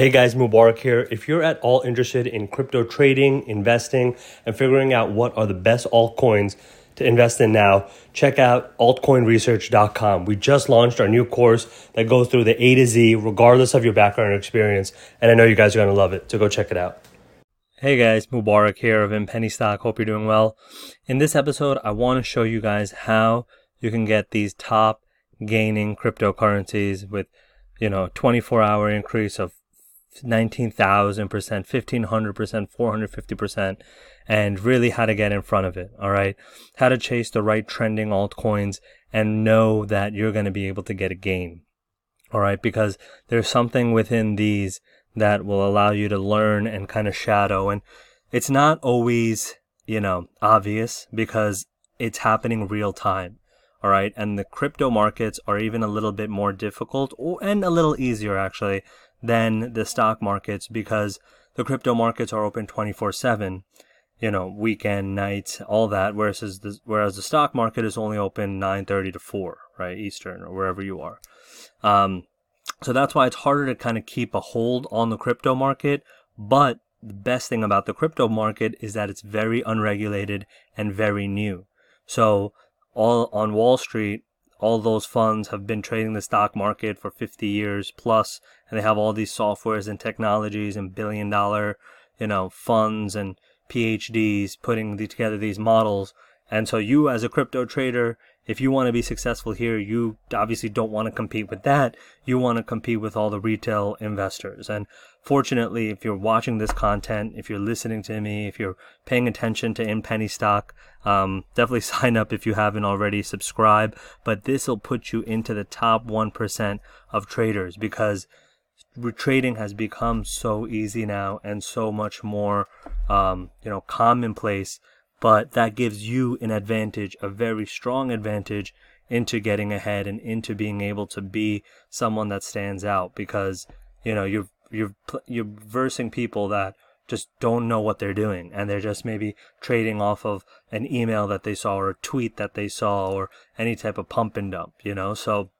Hey guys, Mubarak here. If you're at all interested in crypto trading, investing, and figuring out what are the best altcoins to invest in now, check out altcoinresearch.com. We just launched our new course that goes through the A to Z, regardless of your background or experience. And I know you guys are going to love it. So go check it out. Hey guys, Mubarak here of Penny Stock. Hope you're doing well. In this episode, I want to show you guys how you can get these top gaining cryptocurrencies with, you know, 24 hour increase of 19,000%, 1500%, 450%, and really how to get in front of it. All right. How to chase the right trending altcoins and know that you're going to be able to get a gain. All right. Because there's something within these that will allow you to learn and kind of shadow. And it's not always, you know, obvious because it's happening real time. All right. And the crypto markets are even a little bit more difficult and a little easier actually than the stock markets because the crypto markets are open 24 7 you know weekend nights all that whereas the, whereas the stock market is only open 9:30 to 4 right eastern or wherever you are. Um, so that's why it's harder to kind of keep a hold on the crypto market but the best thing about the crypto market is that it's very unregulated and very new. So all on wall street all those funds have been trading the stock market for 50 years plus and they have all these softwares and technologies and billion dollar you know funds and phds putting together these models. And so you as a crypto trader if you want to be successful here, you obviously don't want to compete with that. You want to compete with all the retail investors. And fortunately, if you're watching this content, if you're listening to me, if you're paying attention to in penny stock, um, definitely sign up if you haven't already. Subscribe, but this will put you into the top one percent of traders because trading has become so easy now and so much more, um, you know, commonplace but that gives you an advantage, a very strong advantage into getting ahead and into being able to be someone that stands out because you know you're you're you're versing people that just don't know what they're doing and they're just maybe trading off of an email that they saw or a tweet that they saw or any type of pump and dump you know? So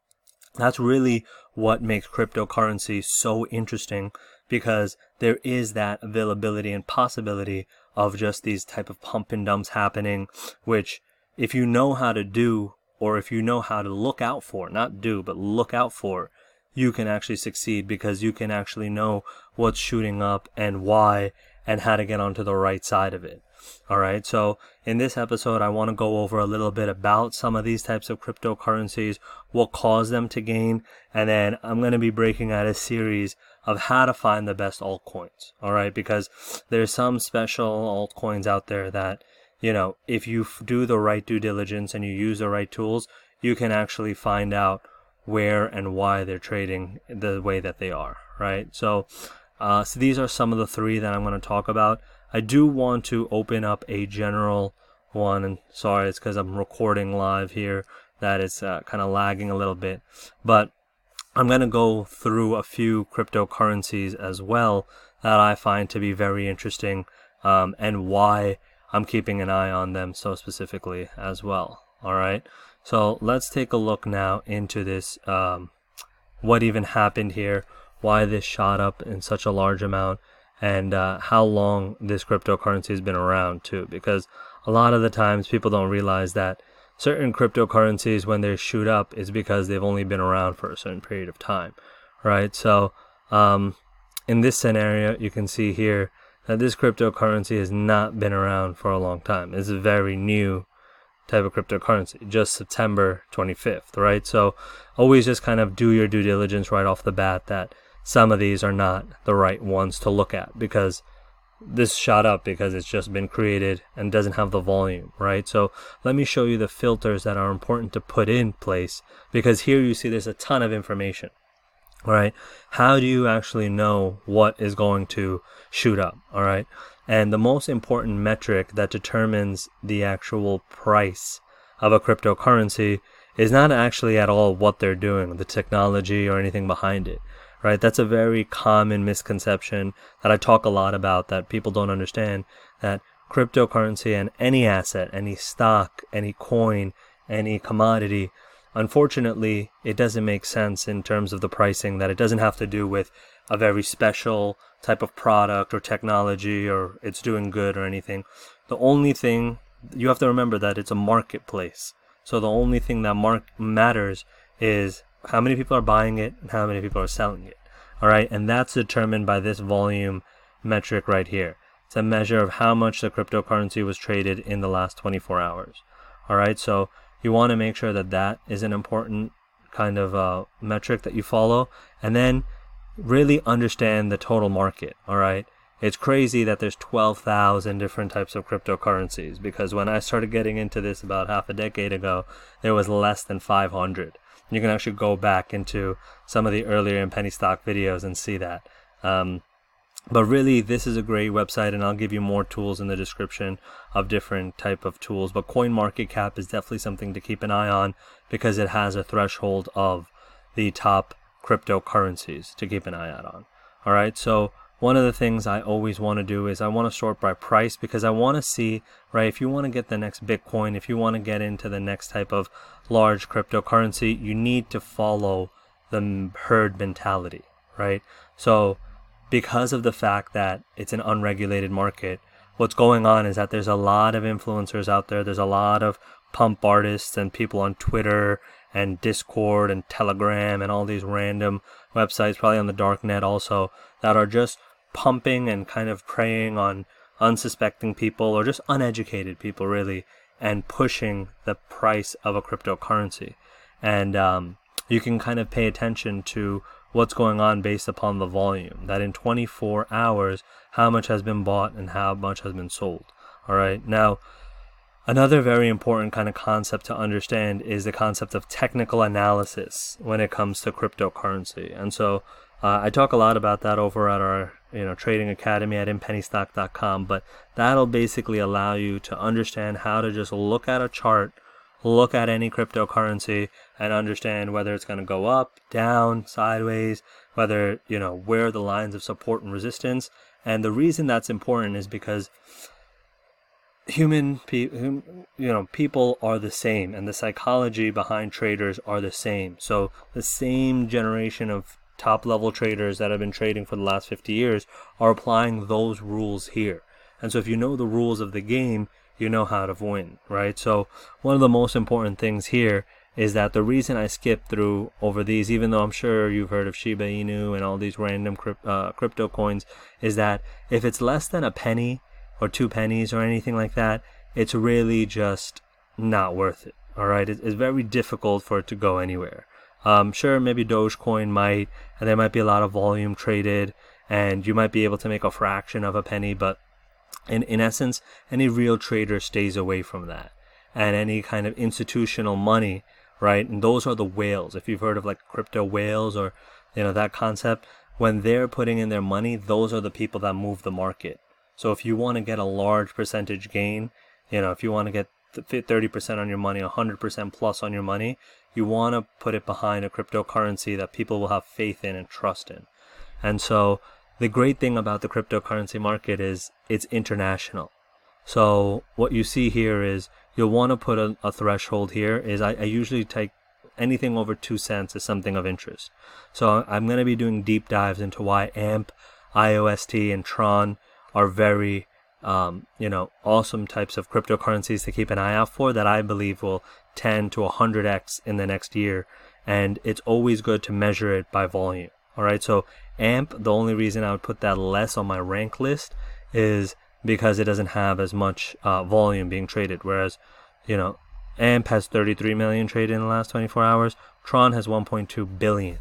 that's really what makes cryptocurrency so interesting because there is that availability and possibility of just these type of pump and dumps happening, which if you know how to do or if you know how to look out for, not do, but look out for, you can actually succeed because you can actually know what's shooting up and why and how to get onto the right side of it. All right. So in this episode, I want to go over a little bit about some of these types of cryptocurrencies, what caused them to gain, and then I'm going to be breaking out a series of how to find the best altcoins. All right. Because there's some special altcoins out there that, you know, if you do the right due diligence and you use the right tools, you can actually find out where and why they're trading the way that they are. Right. So, uh, so these are some of the three that I'm going to talk about. I do want to open up a general one, and sorry, it's because I'm recording live here that it's uh, kind of lagging a little bit. But I'm going to go through a few cryptocurrencies as well that I find to be very interesting um, and why I'm keeping an eye on them so specifically as well. All right. So let's take a look now into this. Um, what even happened here? Why this shot up in such a large amount? and uh, how long this cryptocurrency has been around too because a lot of the times people don't realize that certain cryptocurrencies when they shoot up is because they've only been around for a certain period of time right? So um, in this scenario you can see here that this cryptocurrency has not been around for a long time. It's a very new type of cryptocurrency just september 25th right? So always just kind of do your due diligence right off the bat that some of these are not the right ones to look at because this shot up because it's just been created and doesn't have the volume, right? So let me show you the filters that are important to put in place because here you see there's a ton of information, right? How do you actually know what is going to shoot up, all right? And the most important metric that determines the actual price of a cryptocurrency is not actually at all what they're doing, the technology or anything behind it right? That's a very common misconception that I talk a lot about that people don't understand that cryptocurrency and any asset, any stock, any coin, any commodity, unfortunately, it doesn't make sense in terms of the pricing that it doesn't have to do with a very special type of product or technology or it's doing good or anything. The only thing you have to remember that it's a marketplace. So the only thing that mark matters is how many people are buying it and how many people are selling it. All right, and that's determined by this volume metric right here. It's a measure of how much the cryptocurrency was traded in the last 24 hours. All right, so you want to make sure that that is an important kind of uh, metric that you follow, and then really understand the total market. All right, it's crazy that there's 12,000 different types of cryptocurrencies because when I started getting into this about half a decade ago, there was less than 500. You can actually go back into some of the earlier in penny stock videos and see that. Um, but really this is a great website and i'll give you more tools in the description of different type of tools but CoinMarketCap is definitely something to keep an eye on because it has a threshold of the top cryptocurrencies to keep an eye out on all right so one of the things i always want to do is i want to sort by price because i want to see right if you want to get the next bitcoin if you want to get into the next type of large cryptocurrency you need to follow the herd mentality right so because of the fact that it's an unregulated market, what's going on is that there's a lot of influencers out there. There's a lot of pump artists and people on Twitter and Discord and Telegram and all these random websites, probably on the dark net also, that are just pumping and kind of preying on unsuspecting people or just uneducated people, really, and pushing the price of a cryptocurrency. And um, you can kind of pay attention to what's going on based upon the volume. That in 24 hours, how much has been bought and how much has been sold. All right. Now, another very important kind of concept to understand is the concept of technical analysis when it comes to cryptocurrency. And so uh, I talk a lot about that over at our you know trading academy at inpennystock.com. But that'll basically allow you to understand how to just look at a chart look at any cryptocurrency and understand whether it's going to go up, down, sideways, whether, you know, where the lines of support and resistance. And the reason that's important is because human people you know people are the same and the psychology behind traders are the same so the same generation of top level traders that have been trading for the last 50 years are applying those rules here and so if you know the rules of the game you know how to win, right? So one of the most important things here is that the reason I skipped through over these, even though I'm sure you've heard of Shiba Inu and all these random uh, crypto coins, is that if it's less than a penny or two pennies or anything like that, it's really just not worth it. All right, it's very difficult for it to go anywhere. Um, sure, maybe Dogecoin might, and there might be a lot of volume traded, and you might be able to make a fraction of a penny, but in, in essence, any real trader stays away from that. And any kind of institutional money, right? And those are the whales. If you've heard of like crypto whales or, you know, that concept, when they're putting in their money, those are the people that move the market. So if you want to get a large percentage gain, you know, if you want to get 30% on your money, 100% plus on your money, you want to put it behind a cryptocurrency that people will have faith in and trust in. And so the great thing about the cryptocurrency market is it's international. So what you see here is you'll want to put a, a threshold here is I, I, usually take anything over two cents is something of interest. So I'm going to be doing deep dives into why AMP, IOST, and Tron are very, um, you know, awesome types of cryptocurrencies to keep an eye out for that I believe will 10 to 100x in the next year. And it's always good to measure it by volume. All right, so AMP, the only reason I would put that less on my rank list is because it doesn't have as much uh, volume being traded. Whereas, you know, AMP has 33 million traded in the last 24 hours. Tron has 1.2 billion,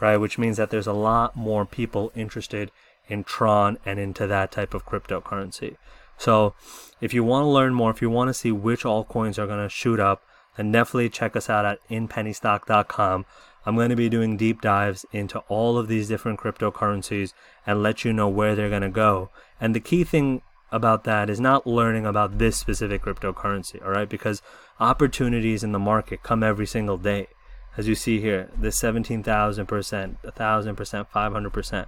right? Which means that there's a lot more people interested in Tron and into that type of cryptocurrency. So, if you want to learn more, if you want to see which altcoins are going to shoot up, then definitely check us out at inpennystock.com. I'm going to be doing deep dives into all of these different cryptocurrencies and let you know where they're going to go. And the key thing about that is not learning about this specific cryptocurrency, all right? Because opportunities in the market come every single day. As you see here, the 17,000%, 1,000%, 500%.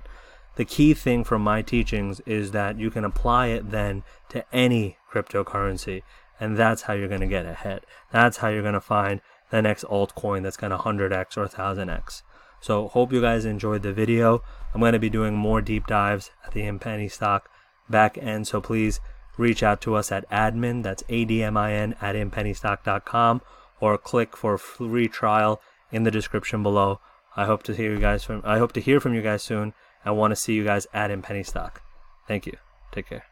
The key thing from my teachings is that you can apply it then to any cryptocurrency, and that's how you're going to get ahead. That's how you're going to find the next altcoin that's going to 100x or 1000x. So hope you guys enjoyed the video. I'm going to be doing more deep dives at the In Penny stock back end. So please reach out to us at admin, that's A-D-M-I-N, at inpennystock.com, or click for free trial in the description below. I hope to hear you guys from, I hope to hear from you guys soon. I want to see you guys at in penny stock. Thank you. Take care.